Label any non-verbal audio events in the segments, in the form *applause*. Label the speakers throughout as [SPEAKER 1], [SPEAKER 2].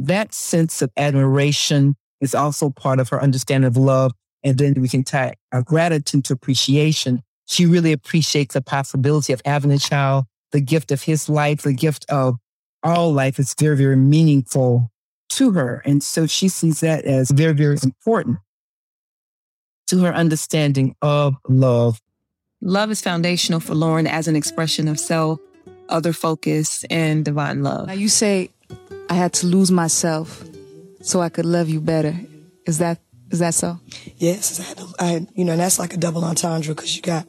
[SPEAKER 1] that sense of admiration is also part of her understanding of love. And then we can tie our gratitude to appreciation. She really appreciates the possibility of having a child, the gift of his life, the gift of all life is very, very meaningful to her. And so she sees that as very, very important to her understanding of love.
[SPEAKER 2] Love is foundational for Lauryn as an expression of self, other focus, and divine love.
[SPEAKER 3] Now you say I had to lose myself so I could love you better. Is that is that so?
[SPEAKER 4] Yes, I had, to, I you know, and that's like a double entendre because you got,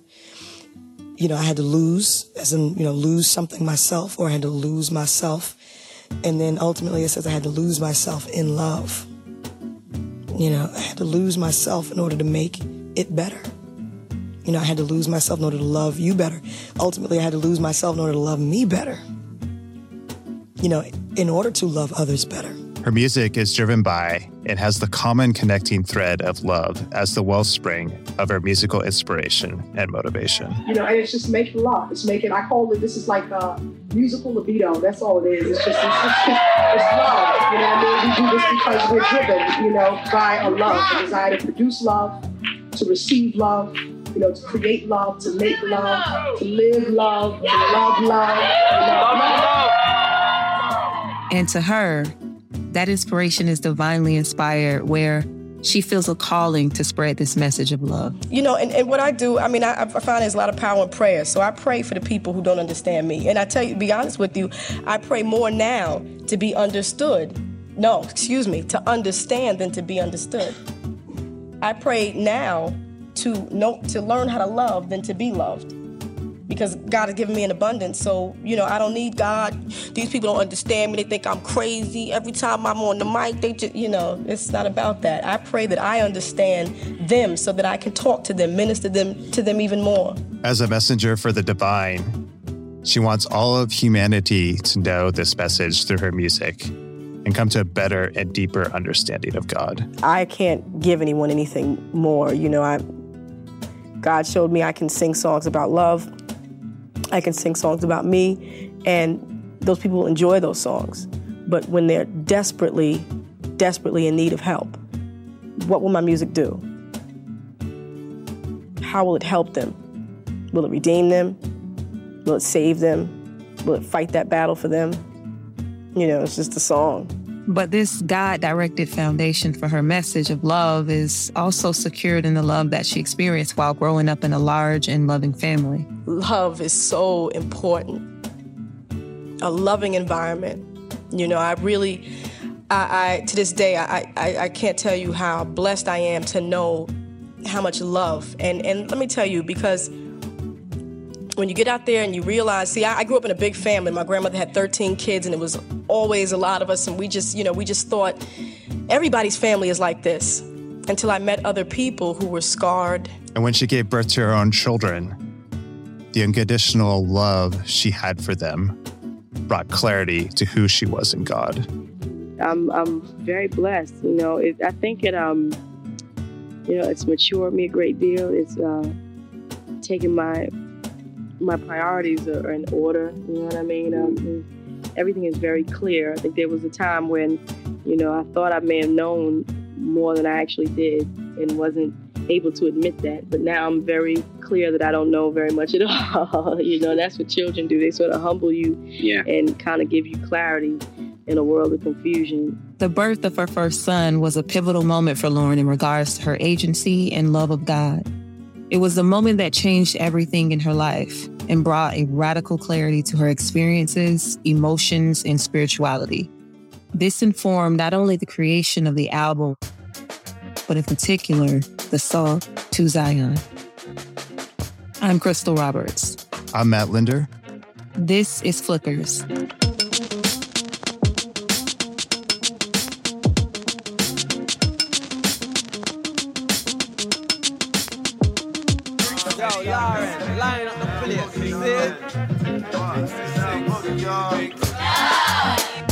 [SPEAKER 4] you know, I had to lose, as in, you know, lose something myself, or I had to lose myself, and then ultimately it says I had to lose myself in love. You know, I had to lose myself in order to make it better. You know, I had to lose myself in order to love you better. Ultimately, I had to lose myself in order to love me better. You know, in order to love others better.
[SPEAKER 5] Her music is driven by and has the common connecting thread of love as the wellspring of her musical inspiration and motivation.
[SPEAKER 6] You know, and it's just making love. It's making, I call it, this is like a musical libido. That's all it is. It's just, it's, just, it's love. You know what I mean? We do this because we're driven, you know, by a love, a desire to produce love, to receive love, you know, to create love, to make love, to live love, to love love, to love love.
[SPEAKER 2] And to her, that inspiration is divinely inspired, where she feels a calling to spread this message of love.
[SPEAKER 4] You know, and, and what I do, I mean, I, I find there's a lot of power in prayer. So I pray for the people who don't understand me. And I tell you, to be honest with you, I pray more now to be understood. No, excuse me, to understand than to be understood. I pray now to know to learn how to love than to be loved because God has given me an abundance. So, you know, I don't need God. These people don't understand me. They think I'm crazy. Every time I'm on the mic, they just, you know, it's not about that. I pray that I understand them so that I can talk to them, minister them to them even more.
[SPEAKER 5] As a messenger for the divine, she wants all of humanity to know this message through her music and come to a better and deeper understanding of God.
[SPEAKER 4] I can't give anyone anything more. You know, I God showed me I can sing songs about love. I can sing songs about me, and those people enjoy those songs. But when they're desperately, desperately in need of help, what will my music do? How will it help them? Will it redeem them? Will it save them? Will it fight that battle for them? You know, it's just a song.
[SPEAKER 2] But this God directed foundation for her message of love is also secured in the love that she experienced while growing up in a large and loving family.
[SPEAKER 4] Love is so important. A loving environment. You know, I really, I, I to this day, I, I, I can't tell you how blessed I am to know how much love. And, and let me tell you, because when you get out there and you realize, see, I, I, grew up in a big family. My grandmother had 13 kids, and it was always a lot of us, and we just, you know, we just thought everybody's family is like this until I met other people who were scarred.
[SPEAKER 5] And when she gave birth to her own children, the unconditional love she had for them brought clarity to who she was in God.
[SPEAKER 7] I'm, I'm very blessed. You know, it, I think it, um, you know, it's matured me a great deal. It's uh, taken my my priorities are in order. You know what I mean? Um, everything is very clear. I think there was a time when, you know, I thought I may have known more than I actually did and wasn't able to admit that. But now I'm very clear that I don't know very much at *laughs* all. you know, that's what children do. They sort of humble you
[SPEAKER 8] yeah.
[SPEAKER 7] and kind of give you clarity in a world of confusion.
[SPEAKER 2] The birth of her first son was a pivotal moment for Lauryn in regards to her agency and love of God. It was the moment that changed everything in her life and brought a radical clarity to her experiences, emotions, and spirituality. This informed not only the creation of the album, but in particular, the song To Zion. I'm Krystal Roberts.
[SPEAKER 5] I'm Matt Linder.
[SPEAKER 2] This is Flickers.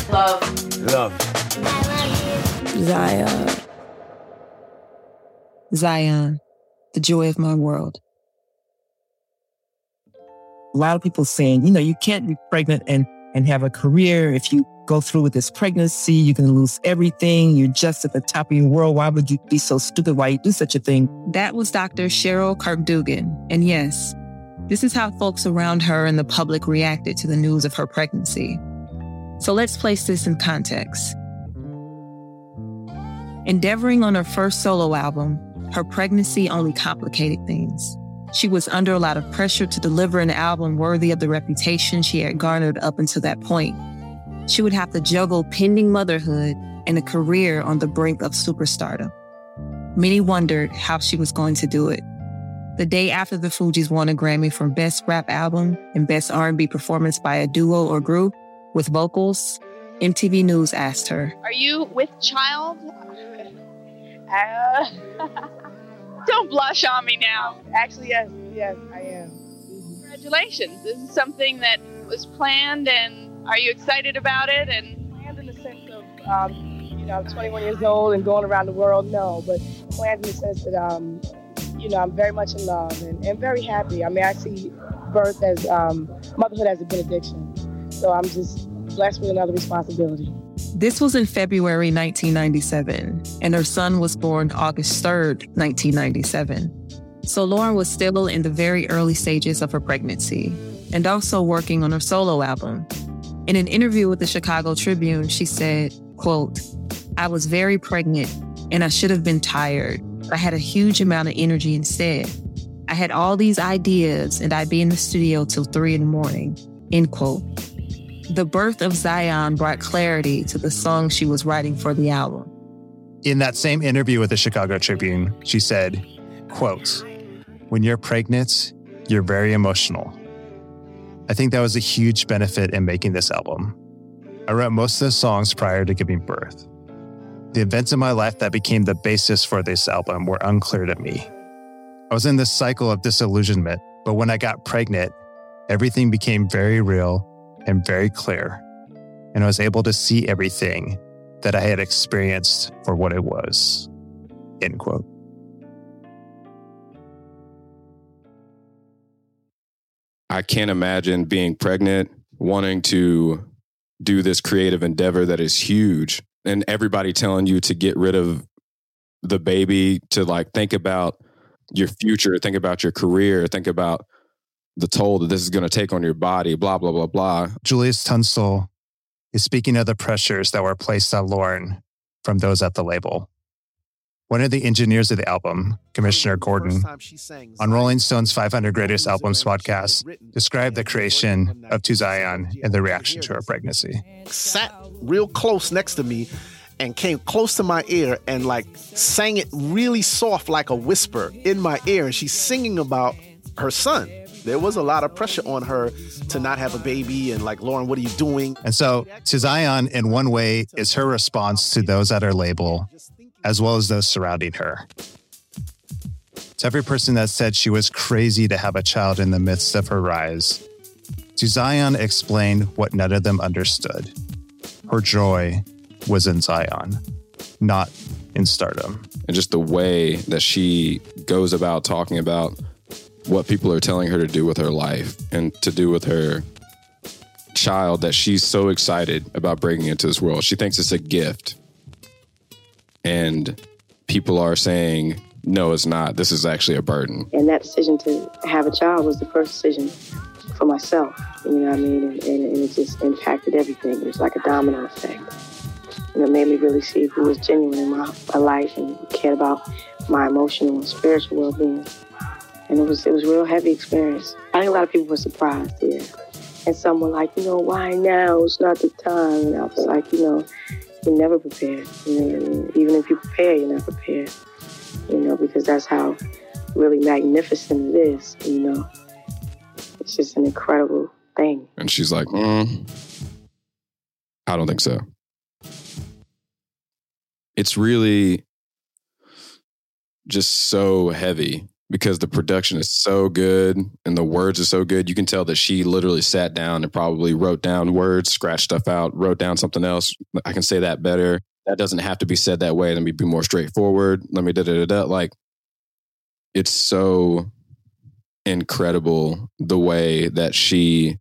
[SPEAKER 8] Love. Love.
[SPEAKER 2] Zion. Zion, the joy of my world.
[SPEAKER 1] A lot of people saying, you know, you can't be pregnant and, and have a career if you go through with this pregnancy. You're going to lose everything. You're just at the top of your world. Why would you be so stupid? Why you do such a thing?
[SPEAKER 2] That was Dr. Cheryl Kirk-Duggan. And yes, this is how folks around her and the public reacted to the news of her pregnancy. So let's place this in context. Endeavoring on her first solo album, her pregnancy only complicated things. She was under a lot of pressure to deliver an album worthy of the reputation she had garnered up until that point. She would have to juggle pending motherhood and a career on the brink of superstardom. Many wondered how she was going to do it. The day after the Fugees won a Grammy for Best Rap Album and Best R&B Performance by a Duo or Group with vocals, MTV News asked her,
[SPEAKER 9] "Are you with child?" Uh, *laughs* don't blush on me now.
[SPEAKER 7] Actually, yes, yes, I am.
[SPEAKER 9] Congratulations! This is something that was planned, and are you excited about it? And
[SPEAKER 7] planned in the sense of, um, you know, I'm 21 years old and going around the world. No, but planned in the sense that, um, you know, I'm very much in love and, and very happy. I mean, I see birth as um, motherhood as a benediction. So I'm just blessed with another responsibility.
[SPEAKER 2] This was in February 1997, and her son was born August 3rd, 1997. So Lauryn was still in the very early stages of her pregnancy and also working on her solo album. In an interview with the Chicago Tribune, she said, quote, I was very pregnant and I should have been tired. I had a huge amount of energy instead. I had all these ideas and I'd be in the studio till three in the morning, end quote. The birth of Zion brought clarity to the song she was writing for the album.
[SPEAKER 5] In that same interview with the Chicago Tribune, she said, quote, when you're pregnant, you're very emotional. I think that was a huge benefit in making this album. I wrote most of the songs prior to giving birth. The events in my life that became the basis for this album were unclear to me. I was in this cycle of disillusionment, but when I got pregnant, everything became very real and very clear, and I was able to see everything that I had experienced for what it was. End quote.
[SPEAKER 10] I can't imagine being pregnant, wanting to do this creative endeavor that is huge, and everybody telling you to get rid of the baby, to like think about your future, think about your career, think about the toll that this is going to take on your body, blah, blah, blah, blah.
[SPEAKER 5] Julius Tunstall is speaking of the pressures that were placed on Lauryn from those at the label. One of the engineers of the album, Commissioner Gordon, on Rolling Stone's 500 Greatest Albums podcast, described the creation of To Zion and the reaction to her pregnancy.
[SPEAKER 11] Sat real close next to me and came close to my ear and like sang it really soft, like a whisper in my ear. And she's singing about her son there was a lot of pressure on her to not have a baby and like lauryn what are you doing?
[SPEAKER 5] And so to zion in one way is her response to those at her label as well as those surrounding her. To every person that said she was crazy to have a child in the midst of her rise to zion explained what none of them understood. Her joy was in zion not in stardom.
[SPEAKER 10] And just the way that she goes about talking about what people are telling her to do with her life and to do with her child that she's so excited about bringing into this world. She thinks it's a gift. And people are saying, no, it's not. This is actually a burden.
[SPEAKER 7] And that decision to have a child was the first decision for myself. You know what I mean? And, and, and it just impacted everything. It was like a domino effect. And it made me really see who was genuine in my, my life and cared about my emotional and spiritual well being and it was it was a real heavy experience. I think a lot of people were surprised, yeah. And some were like, you know, why now? It's not the time. And I was like, you know, you're never prepared. You know, I mean? even if you prepare, you're not prepared. You know, because that's how really magnificent it is. You know, it's just an incredible thing.
[SPEAKER 10] And she's like, mm, I don't think so. It's really just so heavy because the production is so good and the words are so good. You can tell that she literally sat down and probably wrote down words, scratched stuff out, wrote down something else. I can say that better. That doesn't have to be said that way. Let me be more straightforward. Let me da da da da. Like, it's so incredible the way that she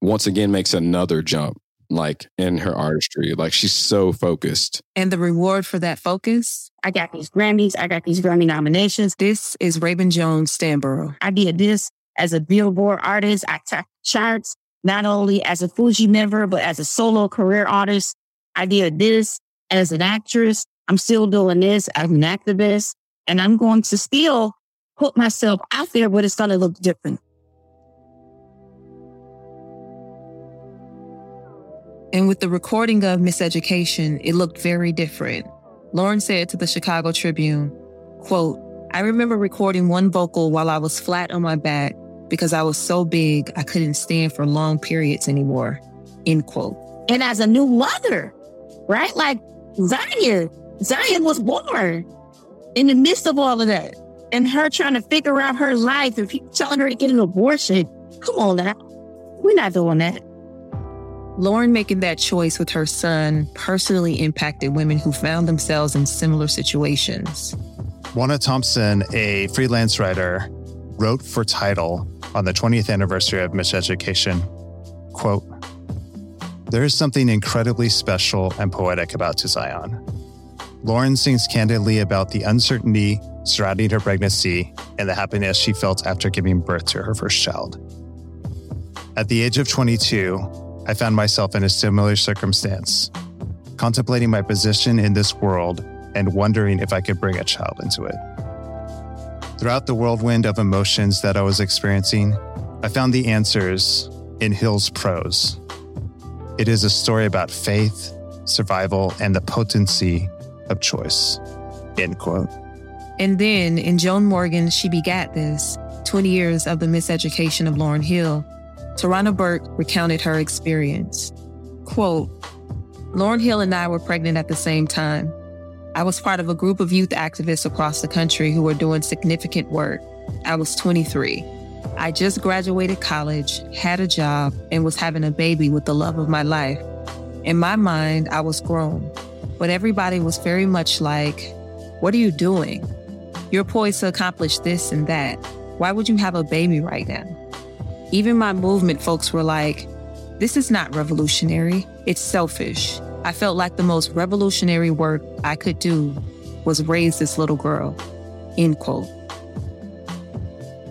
[SPEAKER 10] once again makes another jump like in her artistry. Like she's so focused.
[SPEAKER 2] And the reward for that focus?
[SPEAKER 12] I got these Grammys, I got these Grammy nominations.
[SPEAKER 2] This is Raven Jones Stanbrough.
[SPEAKER 12] I did this as a Billboard artist. I topped charts, not only as a Fugee member, but as a solo career artist. I did this as an actress. I'm still doing this as an activist. And I'm going to still put myself out there, but it's going to look different.
[SPEAKER 2] And with the recording of Miseducation, it looked very different. Lauryn said to the Chicago Tribune, quote, I remember recording one vocal while I was flat on my back because I was so big I couldn't stand for long periods anymore. End quote.
[SPEAKER 12] And as a new mother, right? Like Zion, Zion was born in the midst of all of that. And her trying to figure out her life and people telling her to get an abortion. Come on now. We're not doing that.
[SPEAKER 2] Lauryn making that choice with her son personally impacted women who found themselves in similar situations.
[SPEAKER 5] Juana Thompson, a freelance writer, wrote for Title on the 20th anniversary of Miseducation, quote, There is something incredibly special and poetic about To Zion. Lauryn sings candidly about the uncertainty surrounding her pregnancy and the happiness she felt after giving birth to her first child. At the age of 22, I found myself in a similar circumstance, contemplating my position in this world and wondering if I could bring a child into it. Throughout the whirlwind of emotions that I was experiencing, I found the answers in Hill's prose. It is a story about faith, survival, and the potency of choice. End quote.
[SPEAKER 2] And then in Joan Morgan, She Begat This 20 Years of the Miseducation of Lauryn Hill, Tarana Burke recounted her experience. Quote, Lauryn Hill and I were pregnant at the same time. I was part of a group of youth activists across the country who were doing significant work. I was 23. I just graduated college, had a job, and was having a baby with the love of my life. In my mind, I was grown, but everybody was very much like, What are you doing? You're poised to accomplish this and that. Why would you have a baby right now? Even my movement folks were like, this is not revolutionary, it's selfish. I felt like the most revolutionary work I could do was raise this little girl. End quote.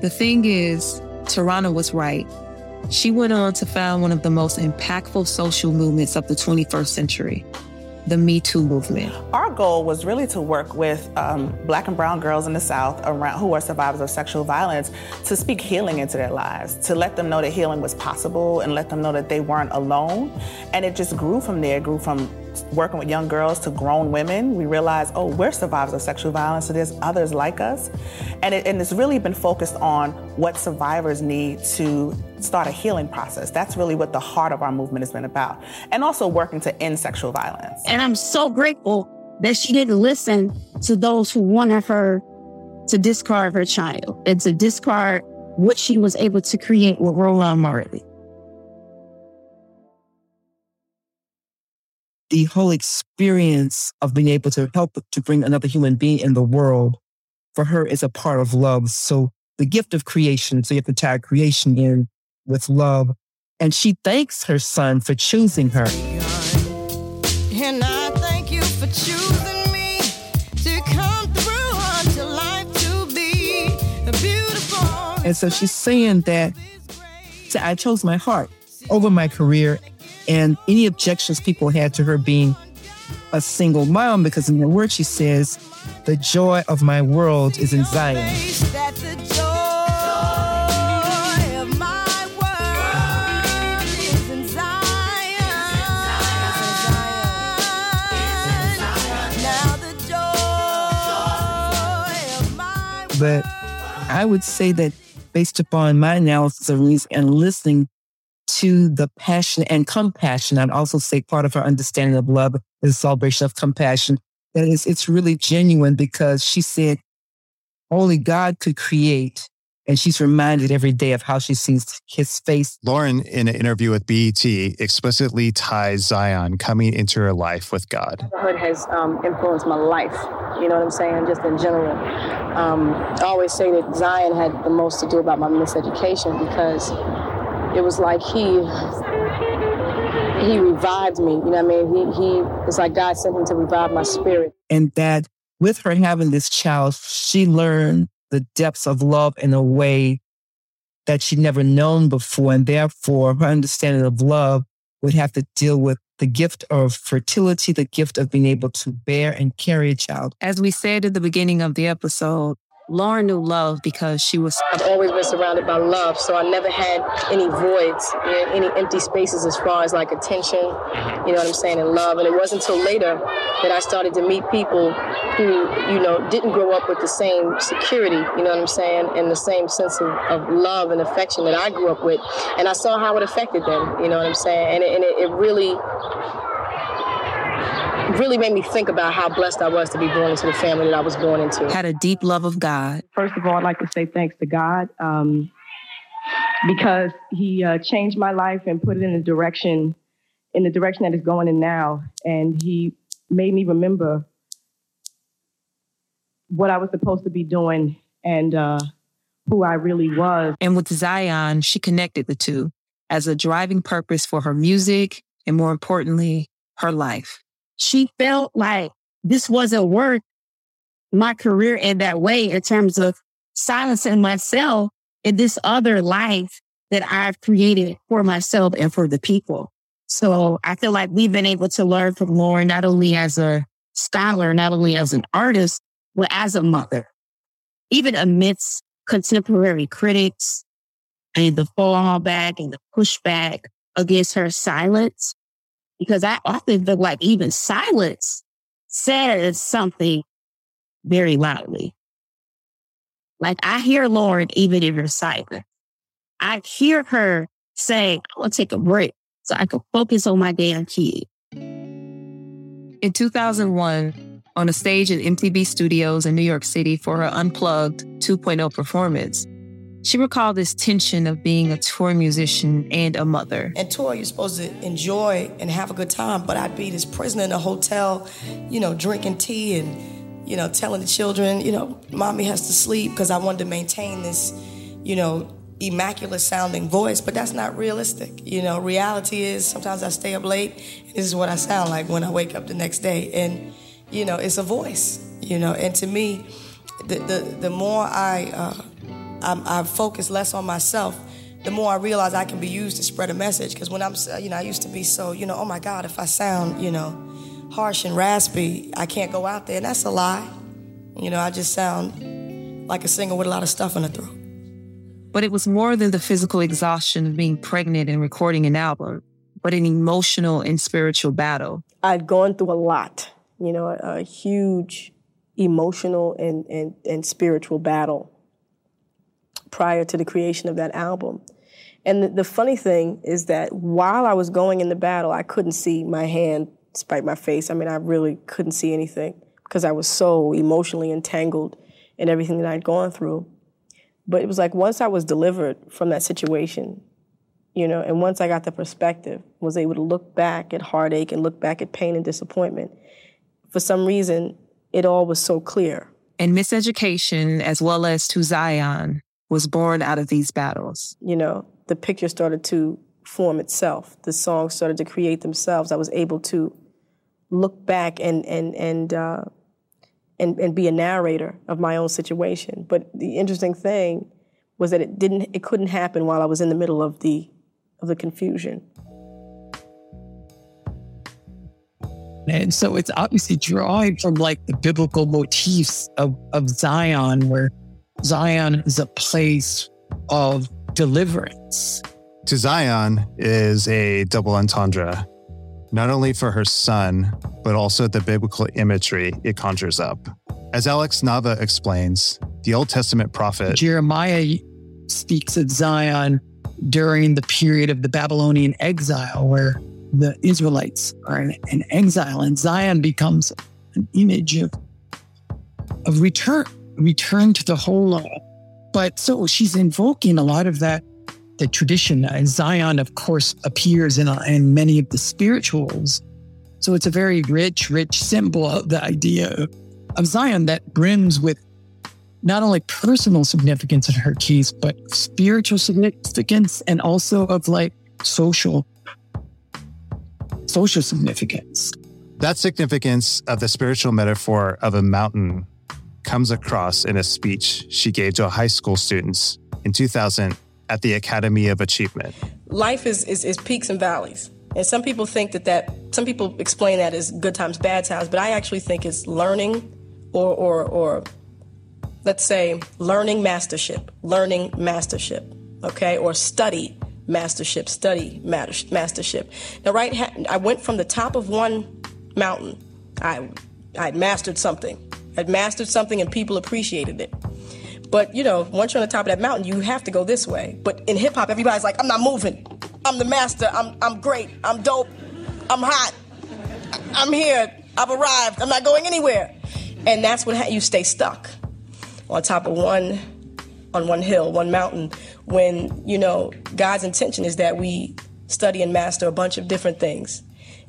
[SPEAKER 2] The thing is, Tarana was right. She went on to found one of the most impactful social movements of the 21st century, the Me Too movement?
[SPEAKER 13] Our goal was really to work with um, black and brown girls in the South around, who are survivors of sexual violence to speak healing into their lives, to let them know that healing was possible and let them know that they weren't alone. And it just grew from there, it grew from working with young girls to grown women, we realized, oh, we're survivors of sexual violence, so there's others like us. And, it, and it's really been focused on what survivors need to start a healing process. That's really what the heart of our movement has been about. And also working to end sexual violence.
[SPEAKER 12] And I'm so grateful that she didn't listen to those who wanted her to discard her child and to discard what she was able to create with Rohan Marley.
[SPEAKER 1] The whole experience of being able to help to bring another human being in the world for her is a part of love. So the gift of creation, so you have to tie creation in with love. And she thanks her son for choosing her.
[SPEAKER 14] And I thank you for choosing me to come through unto life to be beautiful.
[SPEAKER 1] And so she's saying that so I chose my heart over my career and any objections people had to her being a single mom, because in the word she says, the joy of my world is in Zion. But I would say that based upon my analysis of these and listening to the passion and compassion. I'd also say part of her understanding of love is a celebration of compassion. That is, it's really genuine because she said only God could create. And she's reminded every day of how she sees his face.
[SPEAKER 5] Lauryn, in an interview with BET, explicitly ties Zion coming into her life with God.
[SPEAKER 4] Motherhood has um, influenced my life. You know what I'm saying? Just in general. Um, I always say that Zion had the most to do about my miseducation because it was like he he revived me. You know what I mean? He he it's like God sent him to revive my spirit.
[SPEAKER 15] And that with her having this child, she learned the depths of love in a way that she'd never known before. And therefore, her understanding of love would have to deal with the gift of fertility, the gift of being able to bear and carry a child.
[SPEAKER 2] As we said at the beginning of the episode, Lauryn knew love because she was.
[SPEAKER 4] I've always been surrounded by love, so I never had any voids, you know, any empty spaces as far as like attention, mm-hmm. you know what I'm saying, and love. And it wasn't until later that I started to meet people who, you know, didn't grow up with the same security, you know what I'm saying, and the same sense of, of love and affection that I grew up with. And I saw how it affected them, you know what I'm saying, and it, and it, it really really made me think about how blessed I was to be born into the family that I was born into.
[SPEAKER 2] Had a deep love of God.
[SPEAKER 16] First of all, I'd like to say thanks to God um, because He uh, changed my life and put it in the direction in the direction that it's going in now, and He made me remember what I was supposed to be doing and uh, who I really was.
[SPEAKER 2] And with Zion, she connected the two as a driving purpose for her music and, more importantly, her life.
[SPEAKER 12] She felt like this wasn't worth my career in that way in terms of silencing myself in this other life that I've created for myself and for the people. So I feel like we've been able to learn from Lauryn, not only as a scholar, not only as an artist, but as a mother. Even amidst contemporary critics and the fallback and the pushback against her silence, because I often feel like even silence says something very loudly. Like I hear Lauryn even if you're silent. I hear her say, I want to take a break so I can focus on my damn kid.
[SPEAKER 2] In 2001, on a stage at MTV Studios in New York City for her Unplugged 2.0 performance, she recalled this tension of being a tour musician and a mother.
[SPEAKER 17] And tour, you're supposed to enjoy and have a good time, but I'd be this prisoner in a hotel, you know, drinking tea and, you know, telling the children, you know, mommy has to sleep because I wanted to maintain this, you know, immaculate sounding voice, but that's not realistic. You know, reality is sometimes I stay up late. and This is what I sound like when I wake up the next day. And, you know, it's a voice, you know, and to me, the, the, the more I, uh, I, I focus less on myself, the more I realize I can be used to spread a message. Because when I'm, you know, I used to be so, you know, oh my God, if I sound, you know, harsh and raspy, I can't go out there. And that's a lie. You know, I just sound like a singer with a lot of stuff in the throat.
[SPEAKER 2] But it was more than the physical exhaustion of being pregnant and recording an album, but an emotional and spiritual battle.
[SPEAKER 4] I'd gone through a lot, you know, a, a huge emotional and, and, and spiritual battle prior to the creation of that album. And the, the, funny thing is that while I was going in the battle, I couldn't see my hand despite my face. I mean, I really couldn't see anything because I was so emotionally entangled in everything that I'd gone through. But it was like once I was delivered from that situation, you know, and once I got the perspective, was able to look back at heartache and look back at pain and disappointment, for some reason, it all was so clear.
[SPEAKER 2] And miseducation, as well as to Zion, was born out of these battles.
[SPEAKER 4] You know, the picture started to form itself. The songs started to create themselves. I was able to look back and and and uh, and, and be a narrator of my own situation. But the interesting thing was that it didn't it couldn't happen while I was in the middle of the of the confusion.
[SPEAKER 15] And so it's obviously drawing from like the biblical motifs of, of Zion, where Zion is a place of deliverance.
[SPEAKER 5] To Zion is a double entendre, not only for her son, but also the biblical imagery it conjures up. As Alex Nava explains, the Old Testament prophet
[SPEAKER 15] Jeremiah speaks of Zion during the period of the Babylonian exile, where the Israelites are in, in exile, and Zion becomes an image of, of return, return to the whole. But so she's invoking a lot of that the tradition. And Zion, of course, appears in, in many of the spirituals. So it's a very rich, rich symbol of the idea of Zion that brims with not only personal significance in her case, but spiritual significance and also of like social social significance.
[SPEAKER 5] That significance of the spiritual metaphor of a mountain comes across in a speech she gave to high school students in 2000 at the Academy of Achievement.
[SPEAKER 4] Life is, is, is peaks and valleys. And some people think that that, some people explain that as good times, bad times, but I actually think it's learning or, or, or let's say learning mastership, learning mastership, okay, or study mastership, study mastership. Now, right, I went from the top of one mountain. I, I'd mastered something. I'd mastered something, and people appreciated it. But you know, once you're on the top of that mountain, you have to go this way. But in hip hop, everybody's like, "I'm not moving. I'm the master. I'm I'm great. I'm dope. I'm hot. I'm here. I've arrived. I'm not going anywhere." And that's what ha- you stay stuck on top of one on one hill, one mountain, when, you know, God's intention is that we study and master a bunch of different things.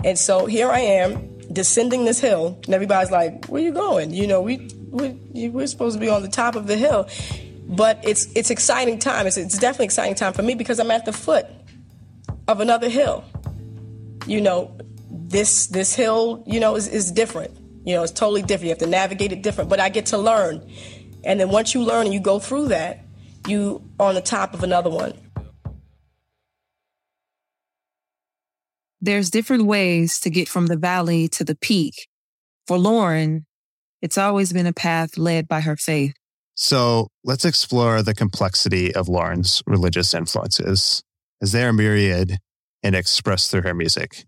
[SPEAKER 4] And so here I am descending this hill, and everybody's like, "Where you going?" You know, we we we're supposed to be on the top of the hill, but it's it's exciting time. It's it's definitely exciting time for me because I'm at the foot of another hill. You know, this this hill, you know, is, is different. You know, it's totally different. You have to navigate it different, but I get to learn and then once you learn and you go through that, you on the top of another one.
[SPEAKER 18] There's different ways to get from the valley to the peak. For Lauryn, it's always been a path led by her faith.
[SPEAKER 5] So let's explore the complexity of Lauryn's religious influences, as they are myriad and expressed through her music.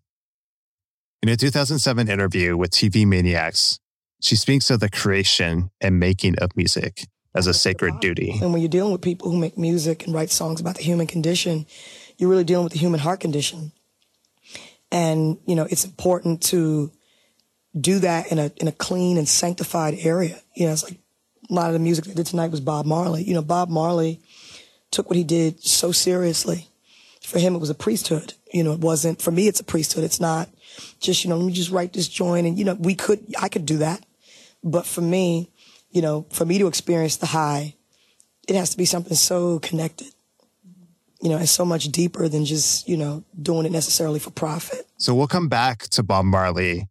[SPEAKER 5] In a 2007 interview with TV Maniacs, she speaks of the creation and making of music as a sacred duty.
[SPEAKER 17] And when you're dealing with people who make music and write songs about the human condition, you're really dealing with the human heart condition. And, you know, it's important to do that in a, in a clean and sanctified area. You know, it's like a lot of the music they did tonight was Bob Marley. You know, Bob Marley took what he did so seriously. For him, it was a priesthood. You know, it wasn't, for me, it's a priesthood. It's not just, you know, let me just write this joint. And, you know, we could, I could do that. But for me, you know, for me to experience the high, it has to be something so connected. You know, it's so much deeper than just, you know, doing it necessarily for profit.
[SPEAKER 5] So we'll come back to Bob Marley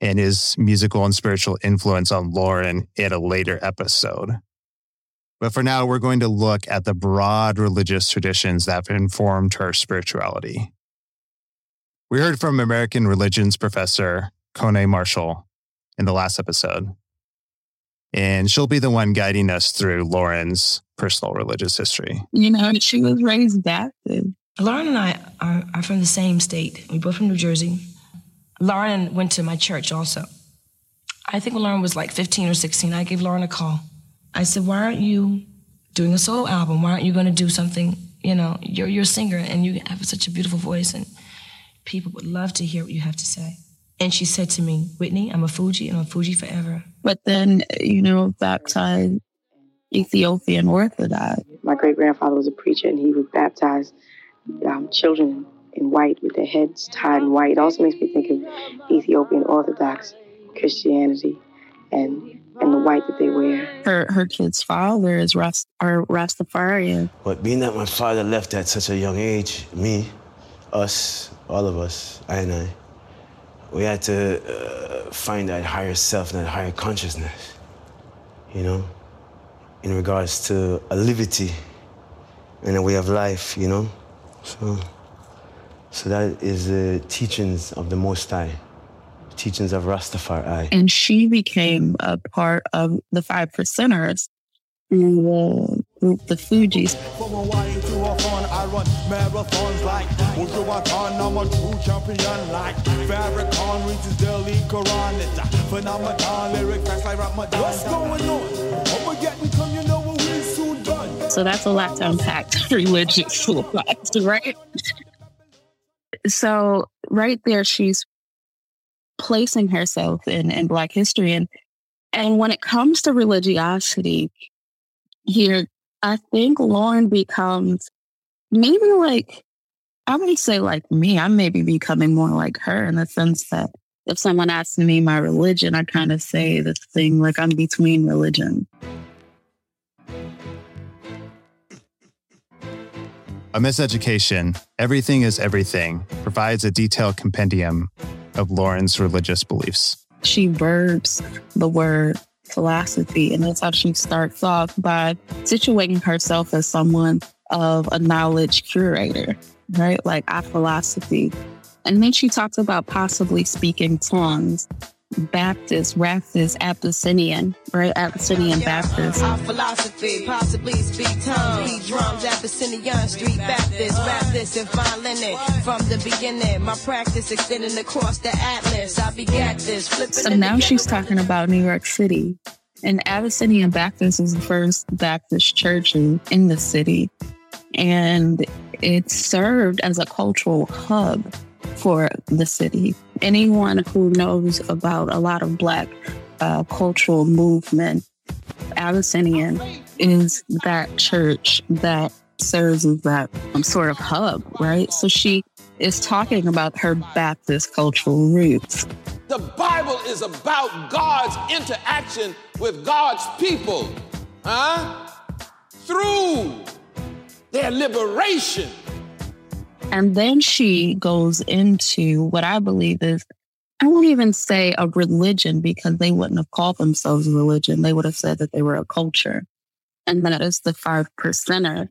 [SPEAKER 5] and his musical and spiritual influence on Lauryn in a later episode. But for now, we're going to look at the broad religious traditions that have informed her spirituality. We heard from American religions professor Cona Marshall in the last episode. And she'll be the one guiding us through Lauryn's personal religious history.
[SPEAKER 18] You know, she was raised Baptist.
[SPEAKER 19] Lauryn and I are, are from the same state. We both from New Jersey. Lauryn went to my church also. I think when Lauryn was like 15 or 16, I gave Lauryn a call. I said, Why aren't you doing a solo album? Why aren't you going to do something? You know, you're, you're a singer and you have such a beautiful voice, and people would love to hear what you have to say. And she said to me, Whitney, I'm a Fugee and I'm a Fugee forever.
[SPEAKER 18] But then, you know, baptized Ethiopian Orthodox.
[SPEAKER 14] My great grandfather was a preacher and he would baptize um, children in white with their heads tied in white. It also makes me think of Ethiopian Orthodox Christianity and and the white that they wear.
[SPEAKER 18] Her her kid's father is Rast, or Rastafarian.
[SPEAKER 20] But being that my father left at such a young age, me, us, all of us, I and I, we had to uh, find that higher self, that higher consciousness, you know, in regards to a liberty and a way of life, you know. So, so that is the teachings of the Most High, teachings of Rastafari.
[SPEAKER 18] And she became a part of the Five Percenters Mm, the group, the Fugees.
[SPEAKER 21] From Hawaii to I run marathons like I'm a true champion like Farrakhan reads his daily Quran. It's a phenomenon, lyric facts like Ramadan. What's going on? getting come, you know what we soon done.
[SPEAKER 18] So that's a lot to unpack *laughs* religious lives, right? So right there, she's placing herself in, in Black history. And and when it comes to religiosity, here, I think Lauryn becomes maybe like, I would say like me, I may be becoming more like her in the sense that if someone asks me my religion, I kind of say this thing like I'm between religion.
[SPEAKER 5] On Miseducation, Everything is Everything provides a detailed compendium of Lauryn's religious beliefs.
[SPEAKER 18] She verbs the word philosophy, and that's how she starts off by situating herself as someone of a knowledge curator, right? Like our philosophy. And then she talks about possibly speaking tongues. Baptist, Raptist, Abyssinian, right? Abyssinian Baptist.
[SPEAKER 14] Our philosophy, possibly speak tongues. Beat drums, Abyssinian, Street Baptist, rap this and linen. From the beginning, my practice extending across the atlas. I begat this,
[SPEAKER 18] So now she's talking about New York City. And Abyssinian Baptist is the first Baptist church in, in the city. And it served as a cultural hub for the city. Anyone who knows about a lot of Black uh, cultural movement, Abyssinian is that church that serves as that um, sort of hub, right? So she is talking about her Baptist cultural roots.
[SPEAKER 22] The Bible is about God's interaction with God's people, huh? Through their liberation.
[SPEAKER 18] And then she goes into what I believe is, I won't even say a religion because they wouldn't have called themselves a religion. They would have said that they were a culture. And that is the five percenter.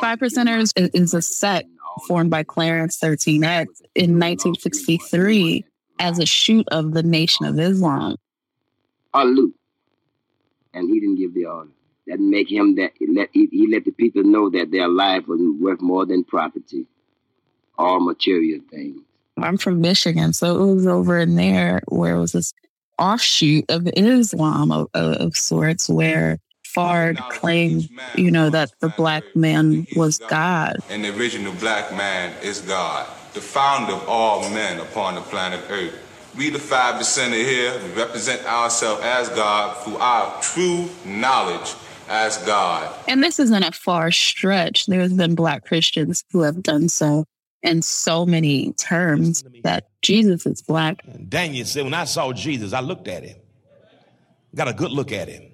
[SPEAKER 18] Five percenters is, is a sect formed by Clarence 13X in 1963 as a shoot of the Nation of Islam.
[SPEAKER 23] Alute. And he didn't give the order. That make him that he let he, he let the people know that their life was worth more than property, all material things.
[SPEAKER 18] I'm from Michigan, so it was over in there where it was this offshoot of Islam of, of, of sorts, where Fard claimed, you know, that the black man was God.
[SPEAKER 24] And the original black man is God, the founder of all men upon the planet Earth. We, the five percent here, we represent ourselves as God through our true knowledge as God.
[SPEAKER 18] And this isn't a far stretch. There's been black Christians who have done so in so many terms that Jesus is black.
[SPEAKER 25] Daniel said, when I saw Jesus, I looked at him. Got a good look at him.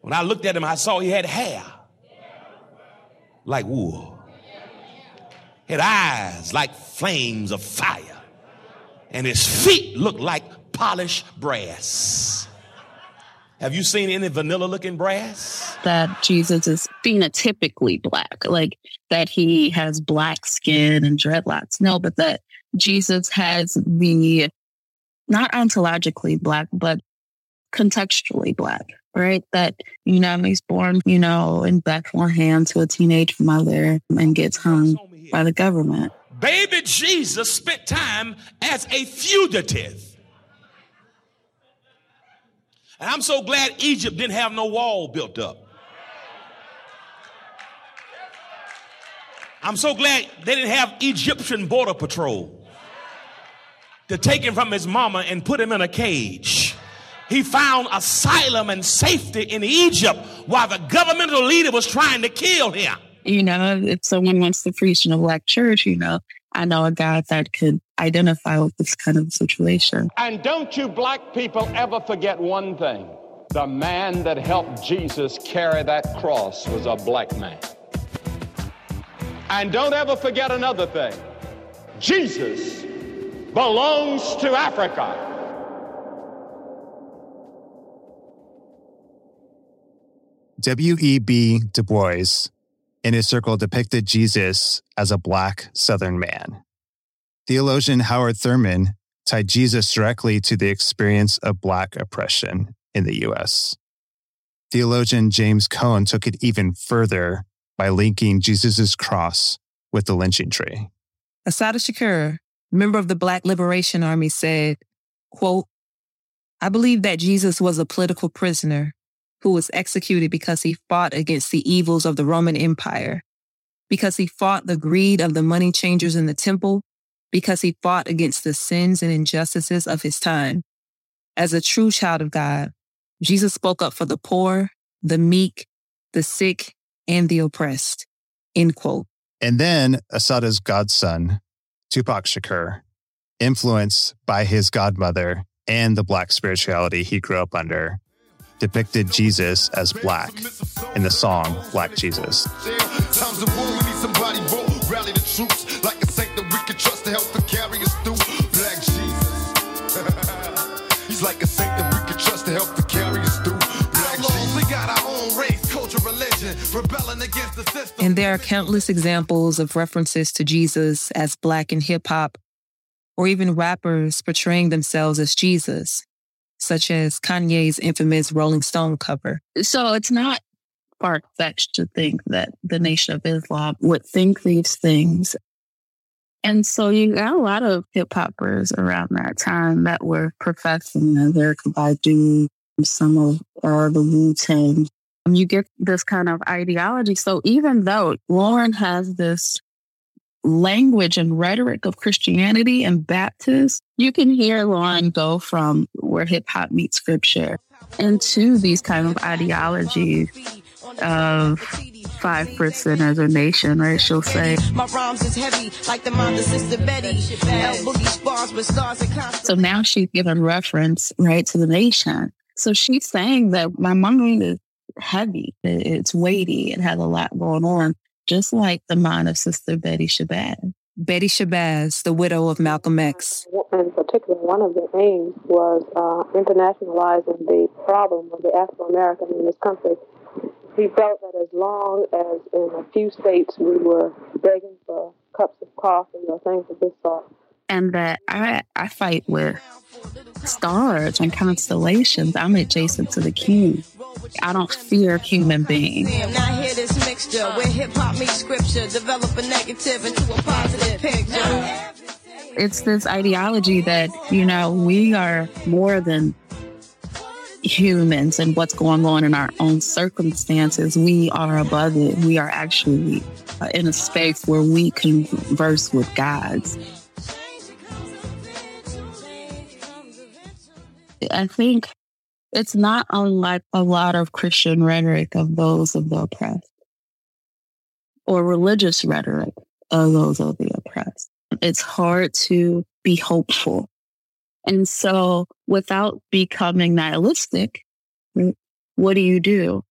[SPEAKER 25] When I looked at him, I saw he had hair like wool. Had eyes like flames of fire. And his feet looked like polished brass. Have you seen any vanilla looking brass?
[SPEAKER 18] That Jesus is phenotypically black, like that he has black skin and dreadlocks. No, but that Jesus has the not ontologically black, but contextually black, right? That, you know, he's born, you know, in Bethlehem to a teenage mother and gets hung by the government.
[SPEAKER 25] Baby Jesus spent time as a fugitive. And I'm so glad Egypt didn't have no wall built up. I'm so glad they didn't have Egyptian border patrol to take him from his mama and put him in a cage. He found asylum and safety in Egypt while the governmental leader was trying to kill him.
[SPEAKER 18] You know, if someone wants to preach in a black church, you know, I know a guy that could identify with this kind of situation.
[SPEAKER 26] And don't you black people ever forget one thing. The man that helped Jesus carry that cross was a black man. And don't ever forget another thing. Jesus belongs to Africa.
[SPEAKER 5] W.E.B. Du Bois, in his circle, depicted Jesus as a black Southern man. Theologian Howard Thurman tied Jesus directly to the experience of black oppression in the U.S. Theologian James Cone took it even further by linking Jesus' cross with the lynching tree.
[SPEAKER 2] Assata Shakur, member of the Black Liberation Army, said, quote, I believe that Jesus was a political prisoner who was executed because he fought against the evils of the Roman Empire, because he fought the greed of the money changers in the temple, because he fought against the sins and injustices of his time. As a true child of God, Jesus spoke up for the poor, the meek, the sick, and the oppressed. End quote.
[SPEAKER 5] And then Assata's godson, Tupac Shakur, influenced by his godmother and the black spirituality he grew up under, depicted Jesus as black in the song Black Jesus.
[SPEAKER 21] Trust to help to carry us through. Black Jesus. *laughs* He's like a saint that we can trust to help to carry us through. Black Jesus. We got our own race, culture, religion, rebelling against the system.
[SPEAKER 27] And there are countless examples of references to Jesus as Black in hip hop, or even rappers portraying themselves as Jesus, such as Kanye's infamous Rolling Stone cover.
[SPEAKER 18] So it's not far fetched to think that the Nation of Islam would think these things. And so you got a lot of hip hoppers around that time that were professing Erykah Badu, some of uh, the Wu Tang. You get this kind of ideology. So even though Lauryn has this language and rhetoric of Christianity and Baptist, you can hear Lauryn go from where hip hop meets scripture into these kind of ideologies of five percent as a nation, right? She'll say.
[SPEAKER 14] My rhymes is heavy like the mind of Sister Betty. L Boogie spars with stars and
[SPEAKER 18] So now she's given reference, right, to the nation. So she's saying that my mind is heavy, it's weighty, it has a lot going on, just like the mind of Sister Betty Shabazz.
[SPEAKER 27] Betty Shabazz, the widow of Malcolm X.
[SPEAKER 28] In particular, one of the aims was uh, internationalizing the problem of the Afro American in this country. He felt that as long as in a few states we were begging for cups of coffee or things of this sort,
[SPEAKER 18] and that I, I fight with stars and constellations. I'm adjacent to the king. I don't fear human beings.
[SPEAKER 14] Now hear this mixture where hip hop meets scripture, develop a negative into a positive picture.
[SPEAKER 18] It's this ideology that, you know, we are more than humans and what's going on in our own circumstances. We are above it. We are actually uh, in a space where we converse with gods. I think it's not unlike a lot of Christian rhetoric of those of the oppressed or religious rhetoric of those of the oppressed. It's hard to be hopeful. And so without becoming nihilistic, what do you do?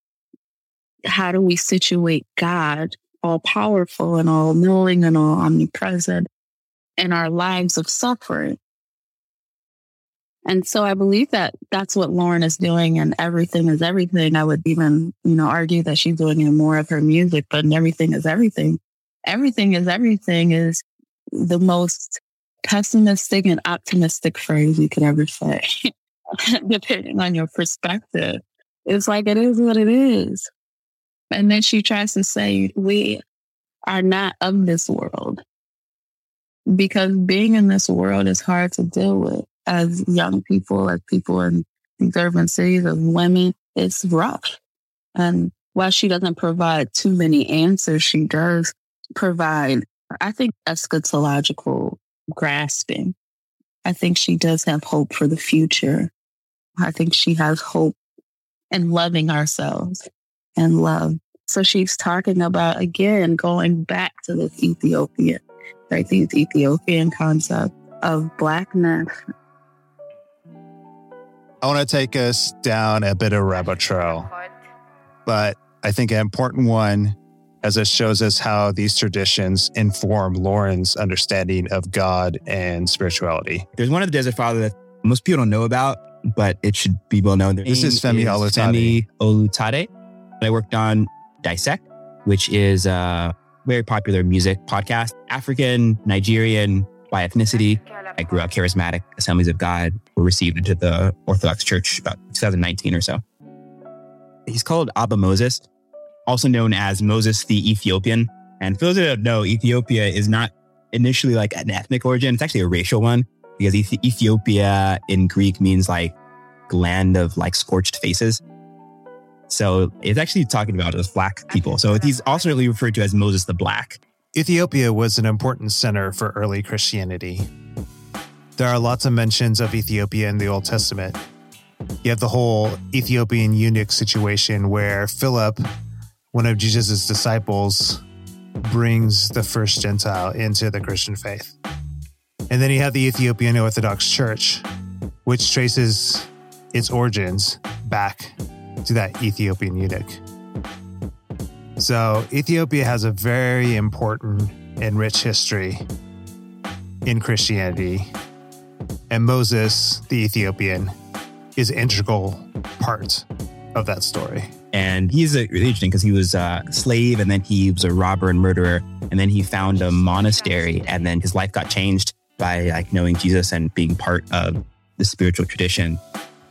[SPEAKER 18] How do we situate God, all powerful and all knowing and all omnipresent, in our lives of suffering? And so I believe that that's what Lauryn is doing and everything is everything. I would even, you know, argue that she's doing in more of her music, but everything is everything. Everything is everything is the most pessimistic and optimistic phrase you could ever say, *laughs* depending on your perspective. It's like it is what it is. And then she tries to say, we are not of this world. Because being in this world is hard to deal with as young people, as people in these urban cities, as women, it's rough. And while she doesn't provide too many answers, she does provide, I think, eschatological grasping. I think she does have hope for the future. I think she has hope in loving ourselves and love. So she's talking about, again, going back to this Ethiopian, right? These Ethiopian concept of blackness
[SPEAKER 5] I want to take us down a bit of rabbit trail, but I think an important one as it shows us how these traditions inform Lauryn's understanding of God and spirituality.
[SPEAKER 29] There's one of the Desert Father that most people don't know about, but it should be well known.
[SPEAKER 5] This is Femi Olutade.
[SPEAKER 29] Femi Olutade. I worked on Dissect, which is a very popular music podcast, African, Nigerian, by ethnicity. I grew up charismatic. Assemblies of God were received into the Orthodox Church about 2019 or so. He's called Abba Moses, also known as Moses the Ethiopian. And for those that don't know, Ethiopia is not initially like an ethnic origin. It's actually a racial one because Ethiopia in Greek means like land of like scorched faces. So it's actually talking about as black people. So he's also referred to as Moses the Black.
[SPEAKER 5] Ethiopia was an important center for early Christianity. There are lots of mentions of Ethiopia in the Old Testament. You have the whole Ethiopian eunuch situation where Philip, one of Jesus' disciples, brings the first Gentile into the Christian faith. And then you have the Ethiopian Orthodox Church, which traces its origins back to that Ethiopian eunuch. So Ethiopia has a very important and rich history in Christianity. And Moses, the Ethiopian, is an integral part of that story.
[SPEAKER 29] And he's a, interesting because he was a slave and then he was a robber and murderer. And then he found a monastery and then his life got changed by like knowing Jesus and being part of the spiritual tradition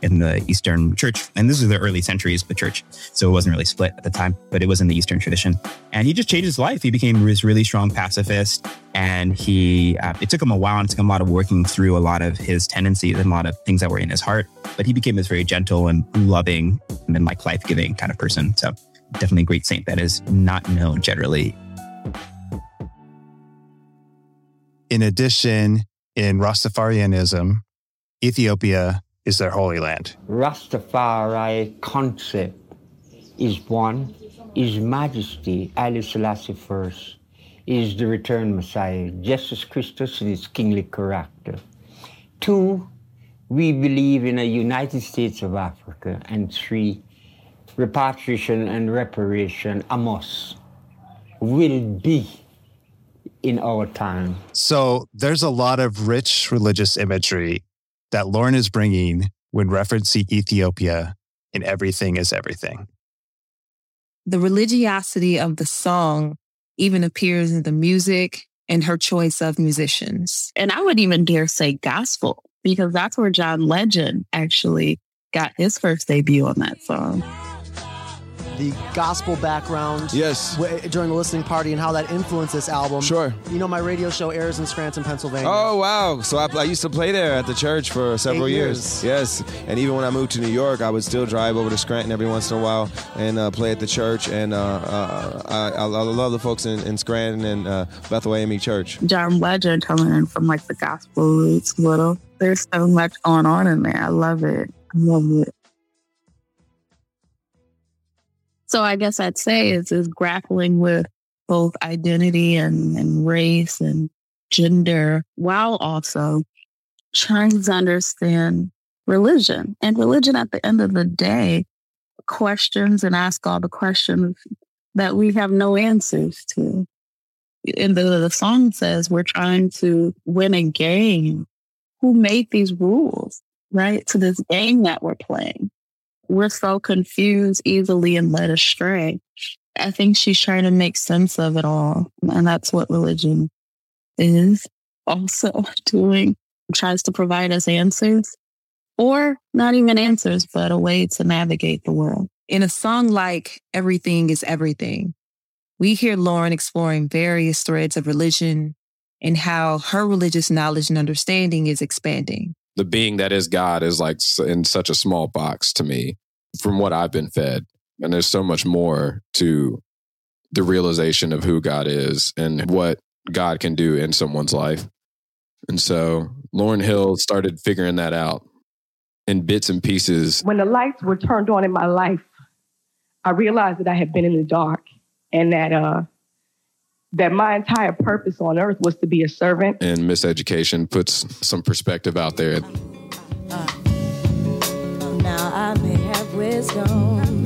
[SPEAKER 29] in the Eastern church. And this is the early centuries of the church. So it wasn't really split at the time, but it was in the Eastern tradition. And he just changed his life. He became this really strong pacifist. And he, uh, it took him a while and took him a lot of working through a lot of his tendencies and a lot of things that were in his heart. But he became this very gentle and loving and like life giving kind of person. So definitely a great saint that is not known generally.
[SPEAKER 5] In addition, in Rastafarianism, Ethiopia is their holy land.
[SPEAKER 30] Rastafari concept is one, His Majesty Haile Selassie first is the returned Messiah, Jesus Christus in his kingly character. Two, we believe in a United States of Africa. And three, repatriation and reparation, amos, will be in our time.
[SPEAKER 5] So there's a lot of rich religious imagery that Lauryn is bringing when referencing Ethiopia in Everything is Everything.
[SPEAKER 27] The religiosity of the song even appears in the music and her choice of musicians.
[SPEAKER 18] And I would even dare say gospel, because that's where John Legend actually got his first debut on that song
[SPEAKER 31] the gospel background.
[SPEAKER 32] Yes.
[SPEAKER 31] W- during the listening party and how that influenced this album.
[SPEAKER 32] Sure.
[SPEAKER 31] You know, my radio show airs in Scranton, Pennsylvania.
[SPEAKER 32] Oh, wow. So I, I used to play there at the church for several
[SPEAKER 31] years.
[SPEAKER 32] years. Yes. And even when I moved to New York, I would still drive over to Scranton every once in a while and uh, play at the church. And uh, uh, I, I, love the folks in, in Scranton and uh, Bethel AME Church.
[SPEAKER 18] John Legend coming in from like the gospel roots little. There's so much going on in there. I love it. I love it. So I guess I'd say is is grappling with both identity and, and race and gender while also trying to understand religion. And religion at the end of the day questions and ask all the questions that we have no answers to. And the, the song says we're trying to win a game. Who made these rules, right? To this game that we're playing we're so confused easily and led astray. I think she's trying to make sense of it all. And that's what religion is also *laughs* doing. Tries to provide us answers or not even answers, but a way to navigate the world.
[SPEAKER 27] In a song like Everything is Everything, we hear Lauryn exploring various threads of religion and how her religious knowledge and understanding is expanding
[SPEAKER 33] the being that is God is like in such a small box to me from what I've been fed. And there's so much more to the realization of who God is and what God can do in someone's life. And so Lauryn Hill started figuring that out in bits and pieces.
[SPEAKER 19] When the lights were turned on in my life, I realized that I had been in the dark and that uh, that my entire purpose on earth was to be a servant.
[SPEAKER 33] And miseducation puts some perspective out there. Uh, now I may have wisdom and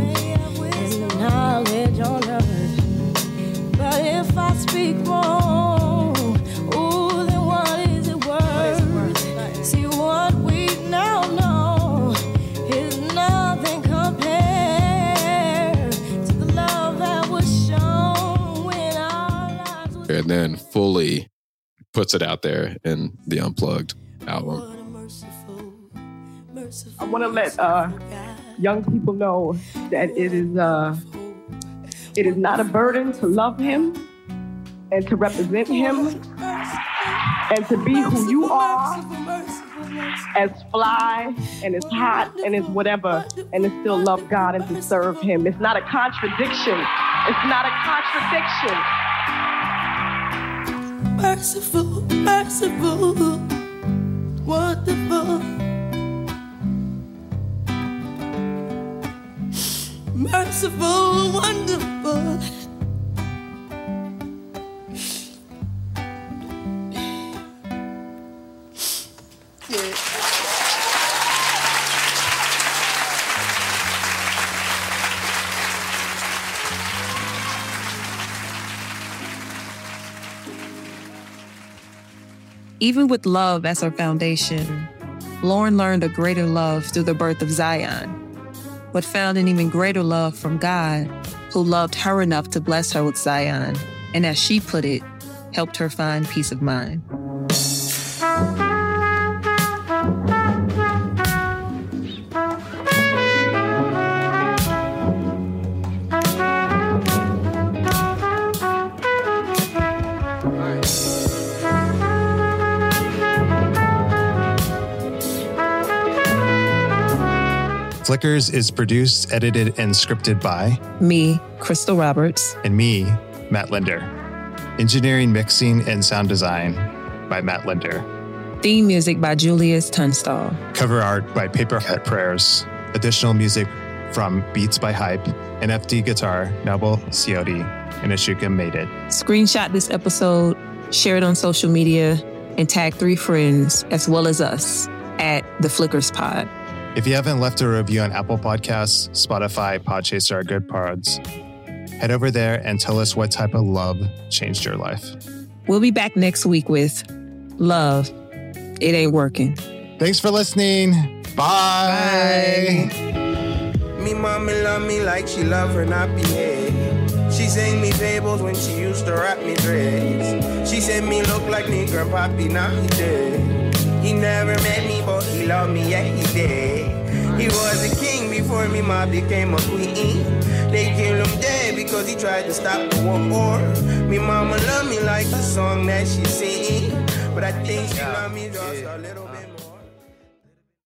[SPEAKER 33] knowledge on earth, but if I speak wrong, lives. And then fully puts it out there in the unplugged album.
[SPEAKER 19] I want to let uh, young people know that it is uh, it is not a burden to love Him and to represent Him and to be who you are, as fly and as hot and as whatever, and to still love God and to serve Him. It's not a contradiction. It's not a contradiction. Merciful, merciful, wonderful. merciful, wonderful.
[SPEAKER 2] Even with love as her foundation, Lauryn learned a greater love through the birth of Zion, but found an even greater love from God, who loved her enough to bless her with Zion, and as she put it, helped her find peace of mind.
[SPEAKER 5] Flickers is produced, edited, and scripted by
[SPEAKER 2] me, Krystal Roberts,
[SPEAKER 5] and me, Matt Linder. Engineering, mixing, and sound design by Matt Linder.
[SPEAKER 2] Theme music by Julius Tunstall.
[SPEAKER 5] Cover art by Papercut Prayers. Additional music from Beats by Hype, NFT Guitar, Noble Ciotti, and Ashuka made it.
[SPEAKER 2] Screenshot this episode, share it on social media, and tag three friends as well as us at the Flickers Pod.
[SPEAKER 5] If you haven't left a review on Apple Podcasts, Spotify, Podchaser, or Good Pods, head over there and tell us what type of love changed your life.
[SPEAKER 2] We'll be back next week with Love. It ain't working.
[SPEAKER 5] Thanks for listening. Bye.
[SPEAKER 34] Bye. Me mommy love me like she love her nappy head. She sang me fables when she used to wrap me dreads. She said me look like me grandpappy, now he dead. He never met me, but he loved me, yeah, he did. He was a king before me, ma became a queen. They killed him dead because he tried to stop the war. Me mama loved me like the song that she sing, but I think she loved me just a little.